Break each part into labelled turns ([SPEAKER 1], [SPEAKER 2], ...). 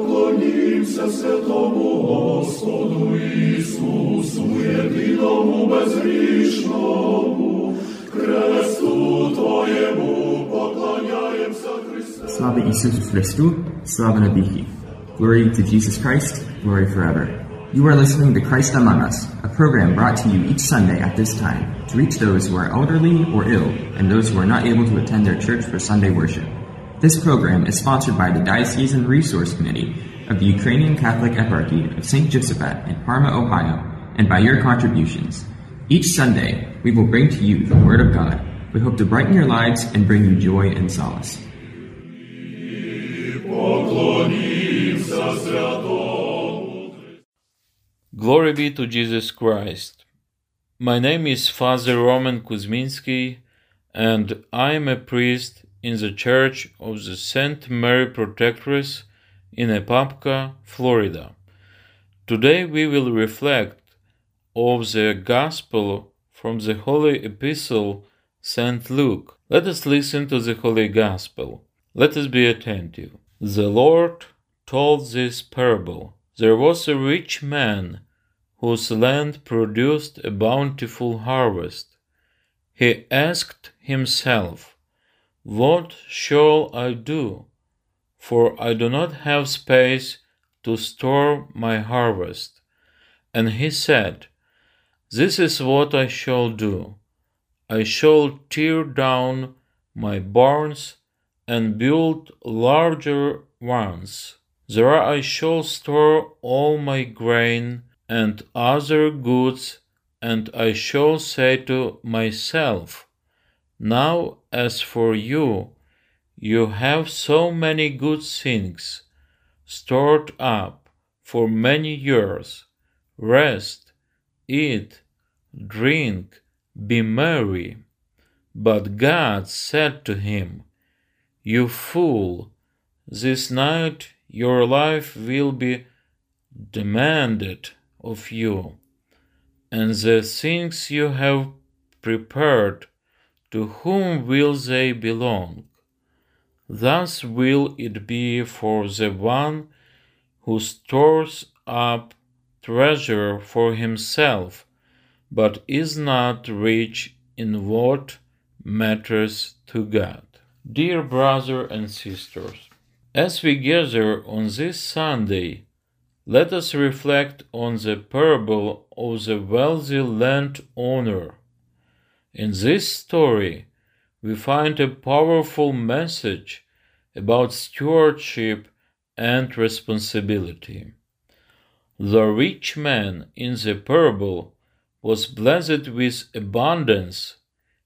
[SPEAKER 1] Поклонімся святому Господу Ісусу, єдиному безгрішному, Христу Твоєму поклоняємося Христе.
[SPEAKER 2] Slava Isusu Christu, Slava Nabihi. Glory to Jesus Christ, glory forever. You are listening to Christ Among Us, a program brought to you each Sunday at this time to reach those who are elderly or ill and those who are not able to attend their church for Sunday worship. This program is sponsored by the Diocesan Resource Committee of the Ukrainian Catholic Eparchy of St. Josephat in Parma, Ohio, and by your contributions. Each Sunday, we will bring to you the Word of God. We hope to brighten your lives and bring you joy and solace.
[SPEAKER 3] Glory be to Jesus Christ. My name is Father Roman Kuzminski, and I am a priest in the Church of the Saint Mary Protectress in Apopka, Florida. Today we will reflect of the Gospel from the Holy Epistle St. Luke. Let us listen to the Holy Gospel. Let us be attentive. The Lord told this parable. There was a rich man whose land produced a bountiful harvest. He asked himself, What shall I do? For I do not have space to store my harvest. And he said, This is what I shall do. I shall tear down my barns and build larger ones. There I shall store all my grain and other goods, and I shall say to myself, Now as for you, you have so many good things stored up for many years. Rest, eat, drink, be merry. But God said to him, You fool, this night your life will be demanded of you, and the things you have prepared, to whom will they belong? Thus will it be for the one who stores up treasure for himself, but is not rich in what matters to God. Dear brother and sisters, as we gather on this Sunday, let us reflect on the parable of the wealthy landowner. In this story, we find a powerful message about stewardship and responsibility. The rich man in the parable was blessed with abundance.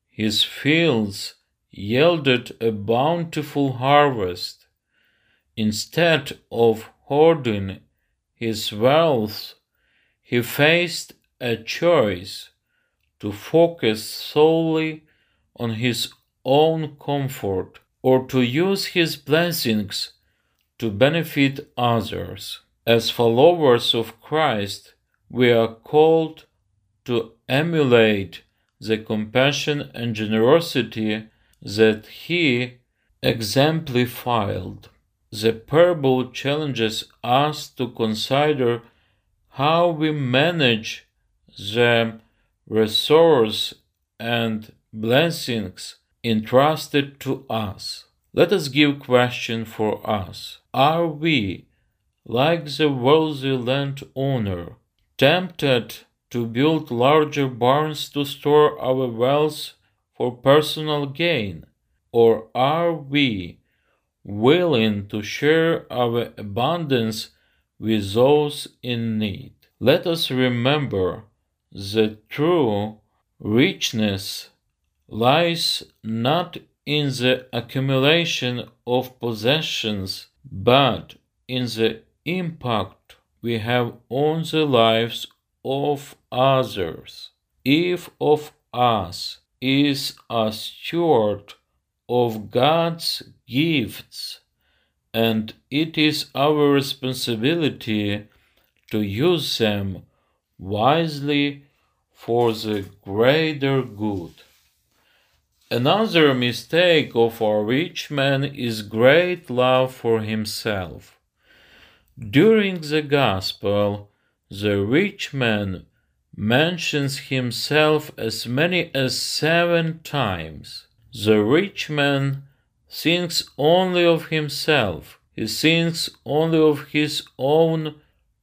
[SPEAKER 3] His fields yielded a bountiful harvest. Instead of hoarding his wealth, he faced a choice to focus solely on his own comfort or to use his blessings to benefit others. As followers of Christ, we are called to emulate the compassion and generosity that he exemplified. The parable challenges us to consider how we manage the resource and blessings entrusted to us. Let us give question for us. Are we, like the wealthy landowner, tempted to build larger barns to store our wealth for personal gain? Or are we willing to share our abundance with those in need? Let us remember the true richness lies not in the accumulation of possessions, but in the impact we have on the lives of others. If of us is a steward of God's gifts, and it is our responsibility to use them wisely for the greater good. Another mistake of our rich man is great love for himself. During the Gospel, the rich man mentions himself as many as seven times. The rich man thinks only of himself, he thinks only of his own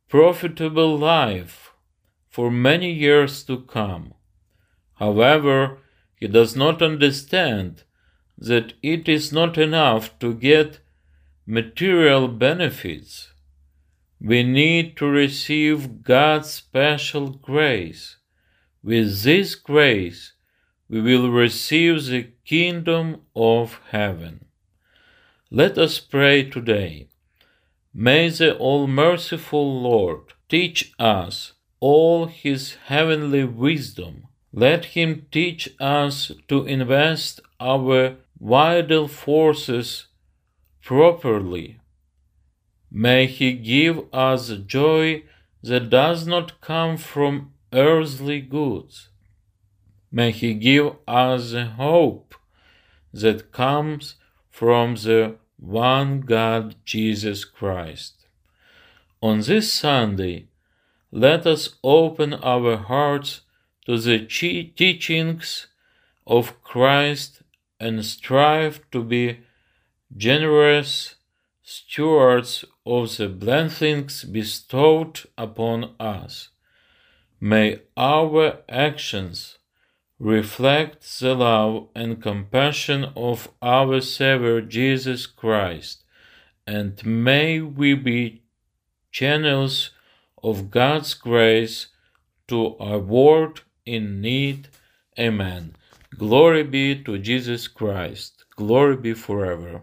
[SPEAKER 3] profitable life for many years to come. However, he does not understand that it is not enough to get material benefits. We need to receive God's special grace. With this grace, we will receive the kingdom of heaven. Let us pray today. May the all merciful Lord teach us all his heavenly wisdom. Let him teach us to invest our vital forces properly. May he give us joy that does not come from earthly goods. May he give us hope that comes from the one God Jesus Christ. On this Sunday, let us open our hearts to the teachings of Christ and strive to be generous stewards of the blessings bestowed upon us. May our actions reflect the love and compassion of our Savior Jesus Christ, and may we be channels of God's grace to our world in need. Amen. Glory be to Jesus Christ. Glory be forever.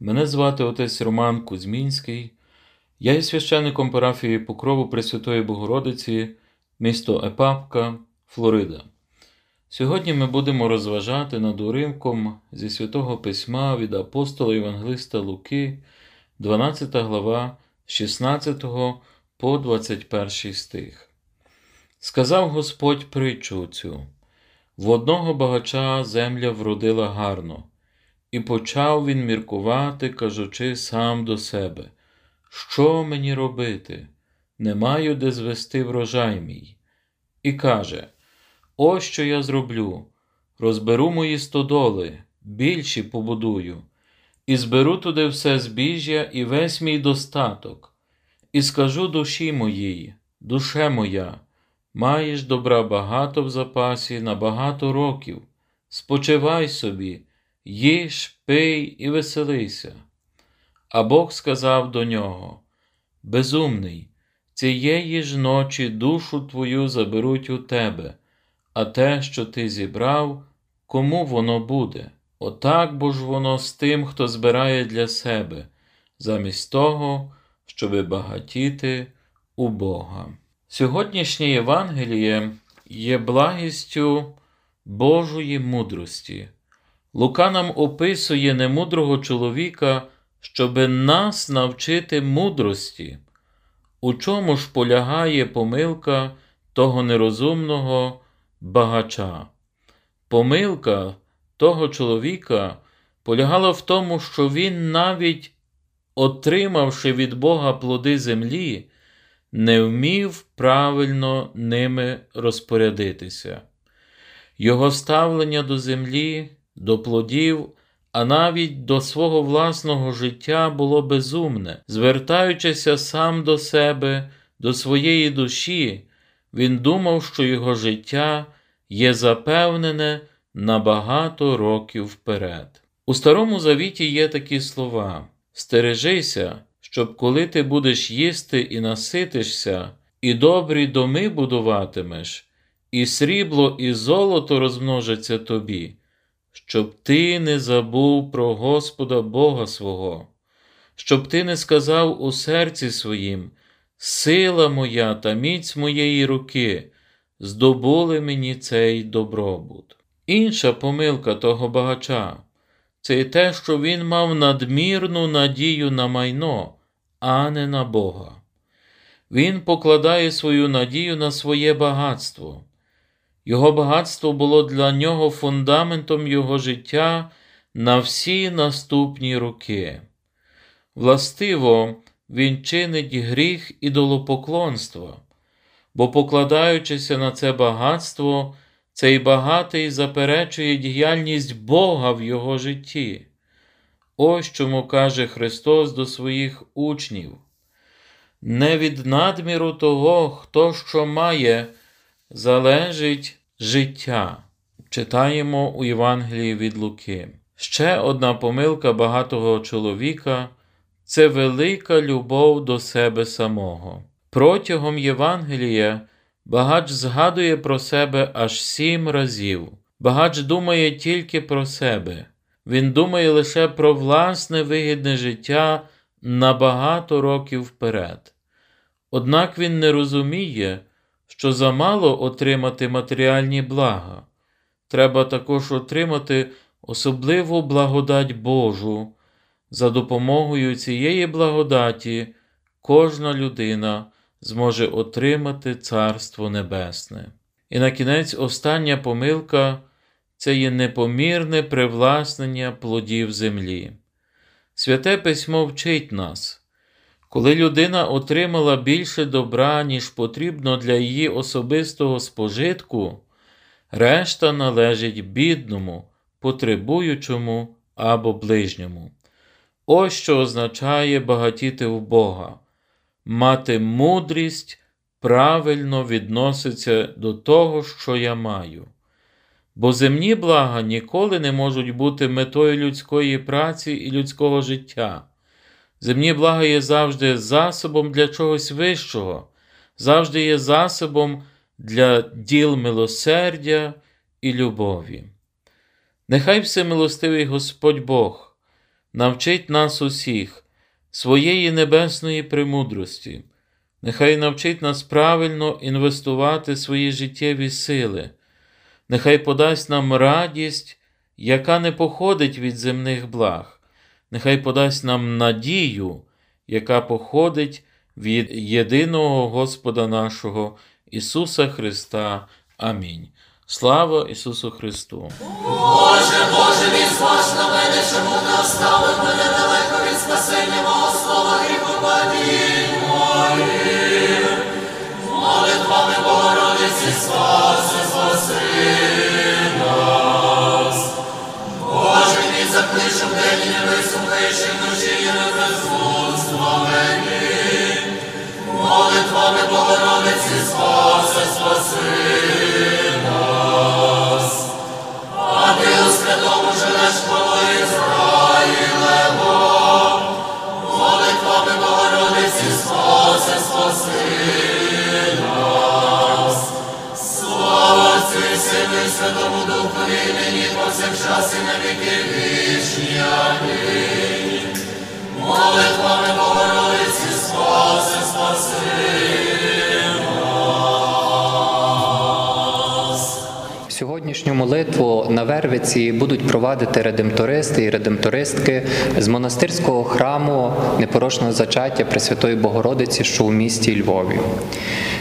[SPEAKER 3] Мене звати отець Роман Кузьмінський. Я є священником парафії Покрову Пресвятої Богородиці, місто Епапка, Флорида. Сьогодні ми будемо розважати над уривком зі святого письма від апостола Євангелиста Луки, 12 глава, 16 по 21 стих. Сказав Господь притчу цю: в одного багача земля вродила гарно. І почав він міркувати, кажучи сам до себе, що мені робити? Не маю де звести врожай мій. І каже: Ось що я зроблю: розберу мої стодоли, більші побудую, і зберу туди все збіжжя і весь мій достаток, і скажу душі моїй, душе моя, маєш добра багато в запасі на багато років, спочивай собі їж, пий і веселися. А Бог сказав до нього: Безумний, цієї ж ночі душу твою заберуть у тебе, а те, що ти зібрав, кому воно буде? Отак бо ж воно з тим, хто збирає для себе, замість того, щоби багатіти у Бога. Сьогоднішнє Євангеліє є благістю Божої мудрості. Лука нам описує немудрого чоловіка, щоби нас навчити мудрості. У чому ж полягає помилка того нерозумного багача? Помилка того чоловіка полягала в тому, що він, навіть отримавши від Бога плоди землі, не вмів правильно ними розпорядитися. Його ставлення до землі до плодів, а навіть до свого власного життя було безумне, звертаючися сам до себе, до своєї душі, він думав, що його життя є запевнене на багато років вперед. У Старому Завіті є такі слова: Стережися, щоб коли ти будеш їсти і наситишся, і добрі доми будуватимеш, і срібло, і золото розмножаться тобі, щоб ти не забув про Господа Бога свого, щоб ти не сказав у серці своїм, сила моя та міць моєї руки здобули мені цей добробут. Інша помилка того багача це й те, що він мав надмірну надію на майно, а не на Бога. Він покладає свою надію на своє багатство. Його багатство було для нього фундаментом його життя на всі наступні роки. Властиво, він чинить гріх ідолопоклонства, бо, покладаючися на це багатство, цей багатий заперечує діяльність Бога в його житті. Ось чому каже Христос до своїх учнів. Не від надміру того, хто що має, залежить життя. Читаємо у Євангелії від Луки. Ще одна помилка багатого чоловіка це велика любов до себе самого. Протягом Євангелія багач згадує про себе аж сім разів. Багач думає тільки про себе. Він думає лише про власне вигідне життя на багато років вперед. Однак він не розуміє, що замало отримати матеріальні блага. Треба також отримати особливу благодать Божу. За допомогою цієї благодаті кожна людина зможе отримати Царство Небесне. І на кінець остання помилка це є непомірне привласнення плодів землі. Святе письмо вчить нас. Коли людина отримала більше добра, ніж потрібно для її особистого спожитку, решта належить бідному, потребуючому або ближньому. Ось що означає багатіти в Бога, мати мудрість правильно відноситься до того, що я маю. Бо земні блага ніколи не можуть бути метою людської праці і людського життя. Земні блага є завжди засобом для чогось вищого, завжди є засобом для діл милосердя і любові. Нехай всемилостивий Господь Бог навчить нас усіх своєї небесної премудрості, нехай навчить нас правильно інвестувати свої життєві сили, нехай подасть нам радість, яка не походить від земних благ, нехай подасть нам надію, яка походить від єдиного Господа нашого Ісуса Христа. Амінь. Слава Ісусу Христу!
[SPEAKER 4] Боже, Боже, мій зваж на мене, чому не оставив мене далеко від спасення мого слова гріху моїх. Молитвами Богородиці спаси, спаси спаси, спаси нас. Ангелу святому живеш хвала Ізраїлево, молитвами Богородиці спаси, нас. Слава Отцю Сину Святому Духові, нині повсякчас і на віки вічні. Молитвами Богородиці спаси, спаси
[SPEAKER 5] Сьогоднішню молитву на Вервиці будуть провадити редемтористи і редемтористки з монастирського храму непорочного зачаття Пресвятої Богородиці, що у місті Львові.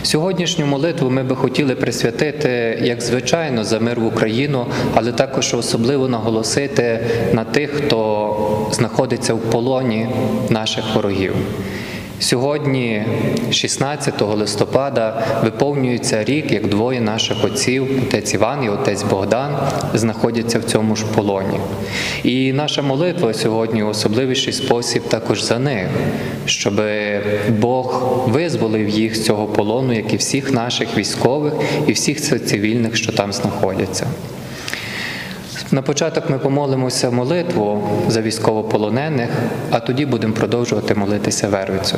[SPEAKER 5] Сьогоднішню молитву ми би хотіли присвятити, як звичайно, за мир в Україну, але також особливо наголосити на тих, хто знаходиться в полоні наших ворогів. Сьогодні, 16 листопада, виповнюється рік, як двоє наших отців, отець Іван і отець Богдан, знаходяться в цьому ж полоні. І наша молитва сьогодні в особливіший спосіб також за них, щоб Бог визволив їх з цього полону, як і всіх наших військових і всіх цивільних, що там знаходяться. На початок ми помолимося молитву за військовополонених, а тоді будемо продовжувати молитися Вервицю.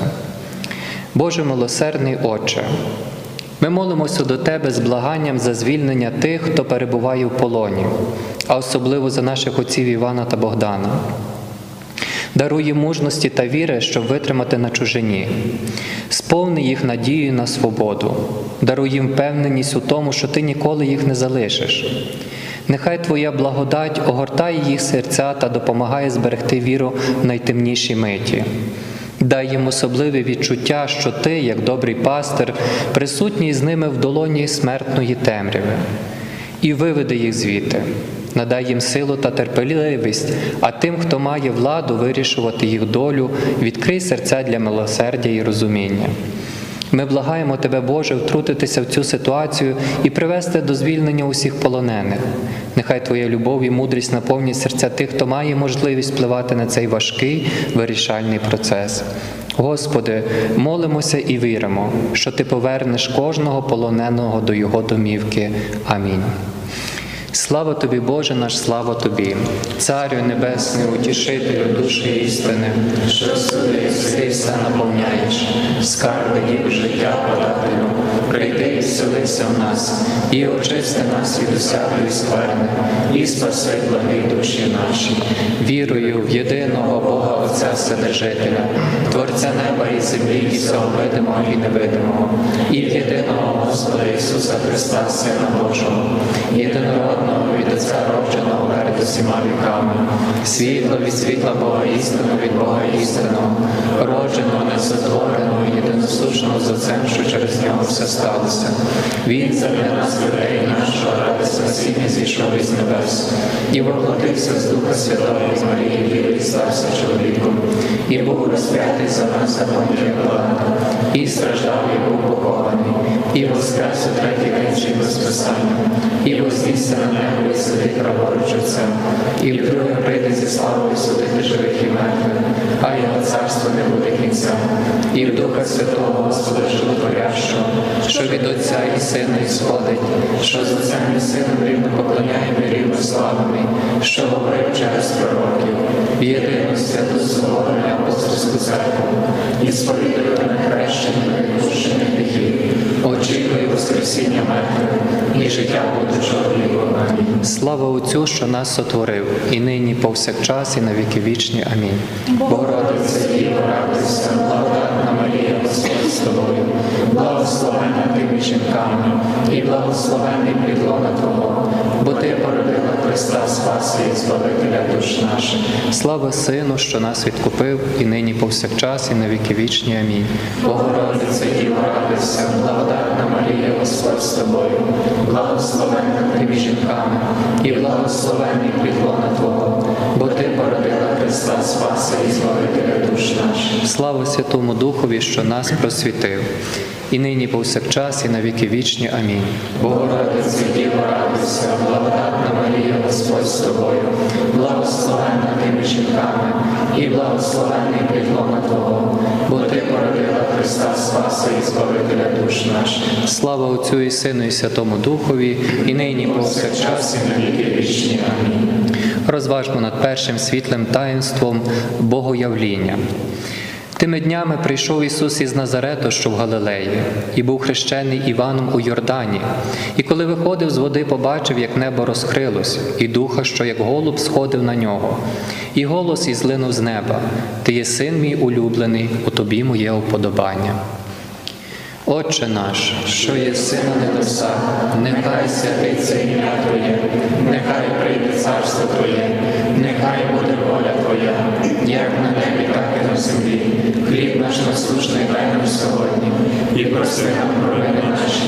[SPEAKER 5] Боже милосердний Отче, ми молимося до Тебе з благанням за звільнення тих, хто перебуває в полоні, а особливо за наших отців Івана та Богдана. Даруй їм мужності та віри, щоб витримати на чужині, сповни їх надію на свободу, даруй їм впевненість у тому, що ти ніколи їх не залишиш. Нехай Твоя благодать огортає їх серця та допомагає зберегти віру в найтемнішій миті. Дай їм особливе відчуття, що ти, як добрий пастир, присутній з ними в долоні смертної темряви, і виведи їх звідти. Надай їм силу та терпеливість, а тим, хто має владу вирішувати їх долю, відкрий серця для милосердя і розуміння. Ми благаємо Тебе, Боже, втрутитися в цю ситуацію і привести до звільнення усіх полонених. Нехай Твоя любов і мудрість наповнять серця тих, хто має можливість впливати на цей важкий вирішальний процес. Господи, молимося і віримо, що Ти повернеш кожного полоненого до Його домівки. Амінь. Слава тобі, Боже наш, слава тобі, Царю Небесний, утішителю душі істини, що все все наповняєш, скарби дів життя подателю, прийди і селися в нас, і очисти нас від усякої скверни, і спаси благі душі наші. Вірую в єдиного Бога Отця Вседержителя, Творця неба і землі, і всього видимого і невидимого, і в єдиного Господа Ісуса Христа, Сина Божого, єдинородного від Отця родженого перед усіма віками, світло від світла Бога істину від Бога істинного, родженого, несотвореного, єдиносушного з Отцем, що через нього все сталося. Він задля нас людей нашого ради спасіння зійшов із небес, і воплотився з Духа Святого з Марії Діви і стався чоловіком, і був розп'ятий за нас за Понтія Пилата, і страждав, і був похований, і воскрес у третій день з Писанням, і вознісся на небо і сидить праворуч Отцем, і вдруге прийде зі славою судити живих і мертвих, а його царство не буде кінця, і в Духа Святого Господа Животворящого, що від Отця і Сина ісходить, що з Отцем і Сином рівно поклоняємо і рівно славами, що говорив через пророків, в єдину святу соборну і апостольську церкву, і сповідує на хрещення відпущення очікує Воскресіння мертвих і життя будучого віку. Амінь. Слава Отцю, що нас сотворив, і нині повсякчас, і на віки вічні. Амінь. Богородице, Діво, радуйся, благодатна Марія, Господь з тобою, благословенна ти між жінками, і благословенний підлона Твого, бо ти породила Христа Спаси і Збавителя душ наших. Слава Сину, що нас відкупив, і нині повсякчас, і на віки вічні. Амінь. Богородице, Діво, радуйся, благодатна Марія, Господь з тобою, благословенна ти між жінками, і благословенний підлона Твого, бо ти породила Христа Спаси і Збавителя душ наших. Слава Святому Духові, що нас просвітив, і нині повсякчас, і на віки вічні. Амінь. Богородице, Діво, радуйся, благодатна Марія, Господь з тобою, благословенна ти між жінками, і благословенний підлона Твого, бо ти породила Христа Спаси і Збавителя душ наших. Слава Отцю і Сину, і Святому Духові, і нині повсякчас, і на віки вічні. Амінь. Розважмо над першим світлим таїнством Богоявління. Тими днями прийшов Ісус із Назарету, що в Галилеї, і був хрещений Іваном у Йордані. І коли виходив з води, побачив, як небо розкрилось, і духа, що як голуб сходив на нього. І голос ізлинув з неба: Ти є син мій улюблений, у тобі моє уподобання. Отче наш, що є син на небесах, нехай святиться ім'я Твоє, нехай прийде царство Твоє, нехай буде воля Твоя, як на небі, так і на землі. Наш насущний дай нам сьогодні, і прости нам провини наші,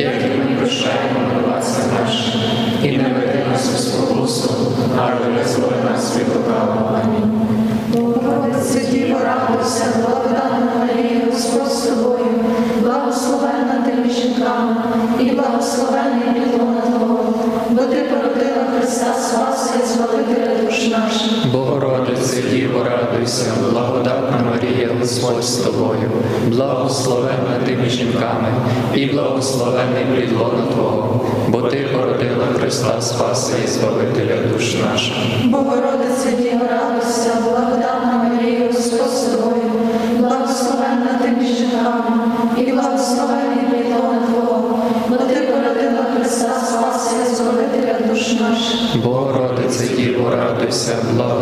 [SPEAKER 5] як і ми прощаємо винуватцям нашим, і не веди нас у спокусу, а визволи нас від лукавого. Амінь.
[SPEAKER 6] Богородице, Діво, радуйся, благодатна Марія, Господь з тобою, благословенна ти між жінками, і благословенний підлона Твого, бо ти породила Христа Спаси і Збавителя душ наших.
[SPEAKER 5] Діво, радуйся, благодатна Марія, Господь з тобою, благословена ти між жінками і благословений плідлона Твого, бо Ти породила Христа спаси і Збавителя душ наших.
[SPEAKER 6] Богородице, Діво, радуйся, благодатна Марія, Господь з тобою, благословенна ти між жінками
[SPEAKER 5] і благословений плідлона Твого, бо Ти породила Христа спаси і Збавителя душ наших.
[SPEAKER 6] Богородице, Діво, радуйся, благодатна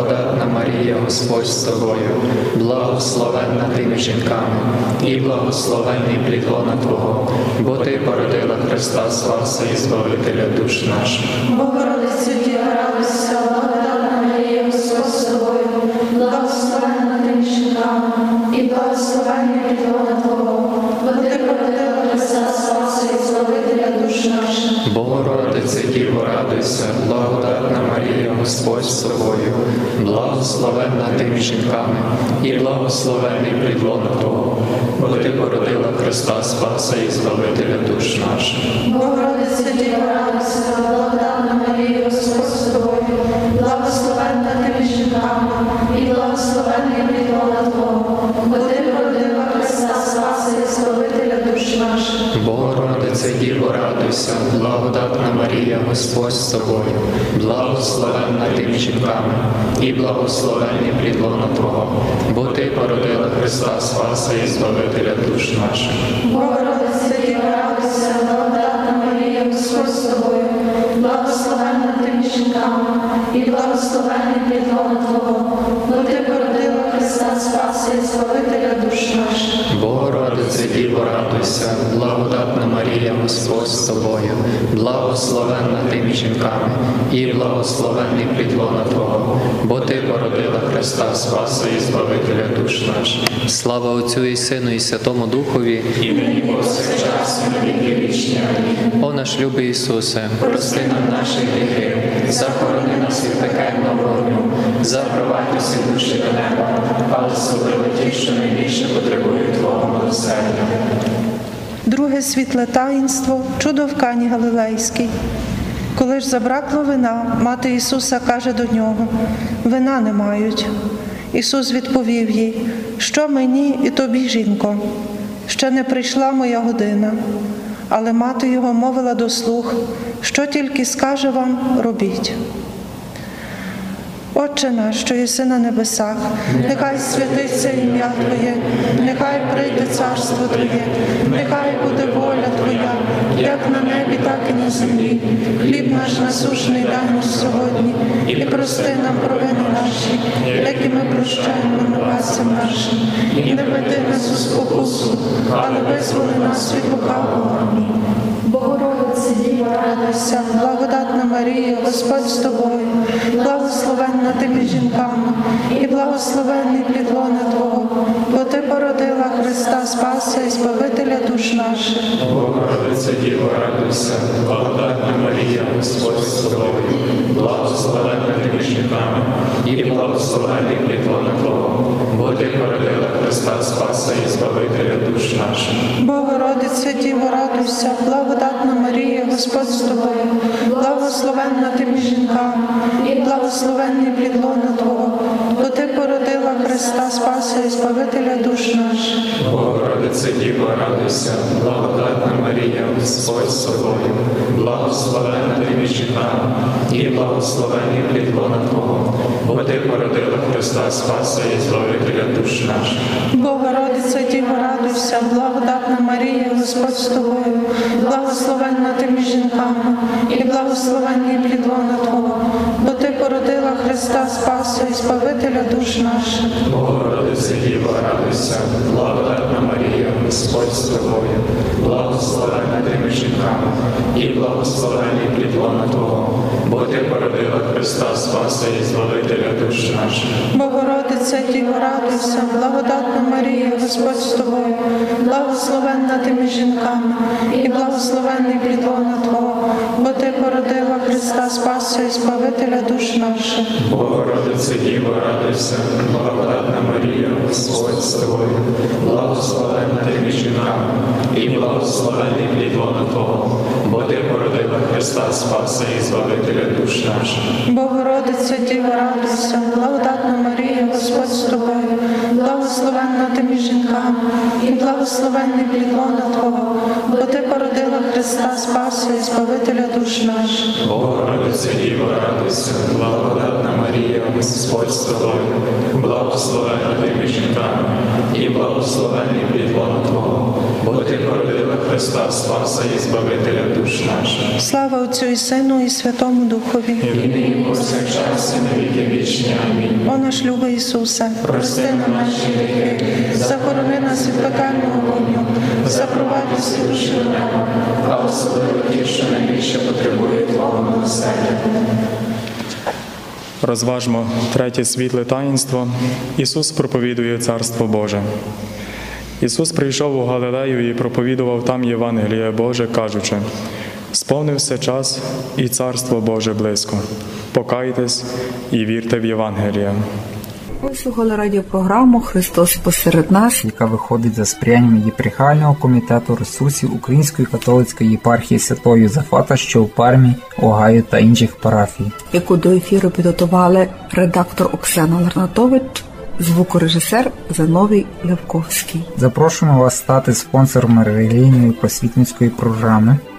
[SPEAKER 6] Господь з тобою, благословенна ти між жінками, і благословенний плідона Твого, бо Ти породила Христа Спаса і Збавителя душ наших.
[SPEAKER 5] Господь з тобою, благословенна ти між жінками, і благословений плід лона Твого, бо Ти породила Христа Спаса і Збавителя душ наших.
[SPEAKER 6] Богородиця Діва, радуйся,
[SPEAKER 5] радуйся, благодатна Марія, Господь з тобою, благословенна ти між жінками, і благословенний плід лона Твого, бо Ти породила Христа Спаса і Збавителя душ наших.
[SPEAKER 6] Богородиця радуйся, благодатна Марія, Господь з благословенна ти між жінками, і благословенний плід лона Твого, бо ти породила Христа Спаса і Збавителя душ наших.
[SPEAKER 5] Богородице Діво, радуйся, благодатна Марія, Господь з тобою, благословенна ти між жінками, і благословенний плід лона Твого, бо Ти породила Христа Спаса і Збавителя душ наших. Слава Отцю і Сину, і Святому Духові, і нині повсякчас, і на віки вічні. О наш любий Ісусе, прости нам наші гріхи, захорони нас від пекельного вогню, запровадь усі душі до неба, а особливо ті, що найбільше потребують Твого милосердя.
[SPEAKER 7] Друге світле таїнство чудо в Кані Галилейській. Коли ж забракло вина, мати Ісуса каже до нього: Вина не мають. Ісус відповів їй, що мені і тобі, жінко, ще не прийшла моя година. Але мати його мовила до слуг, що тільки скаже вам, робіть. Отче наш, що єси на небесах, нехай святиться ім'я Твоє, нехай прийде царство Твоє, нехай буде воля Твоя, як на небі, так і на землі. Хліб наш насушний дай нам сьогодні, і прости нам провини наші, як і ми прощаємо винуватцям нашим. І не веди нас у спокусу, але визволи нас від лукавого. Амінь. Радуйся, благодатна Марія, Господь з тобою, благословенна ти між жінками, і благословенний плід лона Твого, бо ти породила Христа Спаса і Збавителя душ наших.
[SPEAKER 5] Богородиця Діво, радуйся, благодатна Марія, Господь з тобою, благословенна ти між жінками, і благословенний плід лона Твого, бо ти породила Христа Спаса і Збавителя душ наших.
[SPEAKER 7] Богородиця Діво, радуйся, благодатна Господь з тобою, благословенна ти між жінками, і благословенний плід лона Твого, бо ти породила Христа Спаса і Збавителя душ наших.
[SPEAKER 5] Богородице Діво, радуйся, благодатна Марія, Господь з тобою, благословенна ти між жінками, і благословенний плід лона Твого, бо ти породила Христа Спаса і Збавителя душ наших.
[SPEAKER 7] Богородиця Діво, радуйся, благодатна Марія, Господь з тобою, благословенна ти між жінками, і благословенний плід лона Твого, бо ти породила Христа Спаса і Збавителя душ наших.
[SPEAKER 5] Богородице Діво, радуйся, благодатна Марія, Господь з тобою, благословенна ти між жінками, і благословенний плід лона Твого, бо ти породила Христа Спаса і Збавителя душ наших.
[SPEAKER 7] Богородиця Діво, радуйся, благодатна Марія, Господь з тобою, благословенна ти між жінками, і благословенний плід лона Твого, бо ти породила Христа Спаса і Збавителя душ наших.
[SPEAKER 5] Богородице Діво, радуйся, благодатна Марія, Господь з тобою, благословенна ти між жінками, і благословенний плід лона Твого, бо ти породила Христа Спаса і Збавителя душ наших.
[SPEAKER 7] Богородиця Діва, радуйся, благодатна Марія, Господь з тобою, благословенна ти між жінками, і благословенний плід лона Твого, бо ти породила Христа Спаса і Збавителя душ наших.
[SPEAKER 5] Богородице Діво, радуйся, благодатна Марія, Господь з тобою, благословенна ти між жінками, і благословенний плід Твого, бо ти породила Христа Спаса і Збавителя душ наших.
[SPEAKER 7] Слава Отцю і Сину, і Святому Духові. і в інічнах, і на віки вічні. О наш любий Ісусе, прости нам наші гріхи, захорони нас від пекельного вогню, запровадь всі душі до неба, а особливо ті, що найбільше потребують Твого милосердя.
[SPEAKER 8] Розважмо третє світле таїнство. Ісус проповідує Царство Боже. Ісус прийшов у Галилею і проповідував там Євангеліє Боже, кажучи: сповнився час і Царство Боже близько. Покайтесь і вірте в Євангеліє.
[SPEAKER 9] Ви слухали радіопрограму Христос посеред нас,
[SPEAKER 10] яка виходить за сприянням єпархіального комітету ресурсів Української католицької єпархії Святого Юзефата, що у Пармі, Огайо та інших парафій.
[SPEAKER 9] яку до ефіру підготували редактор Оксана Ларнатович, звукорежисер Зановій Левковський.
[SPEAKER 10] Запрошуємо вас стати спонсором релігійної просвітницької програми.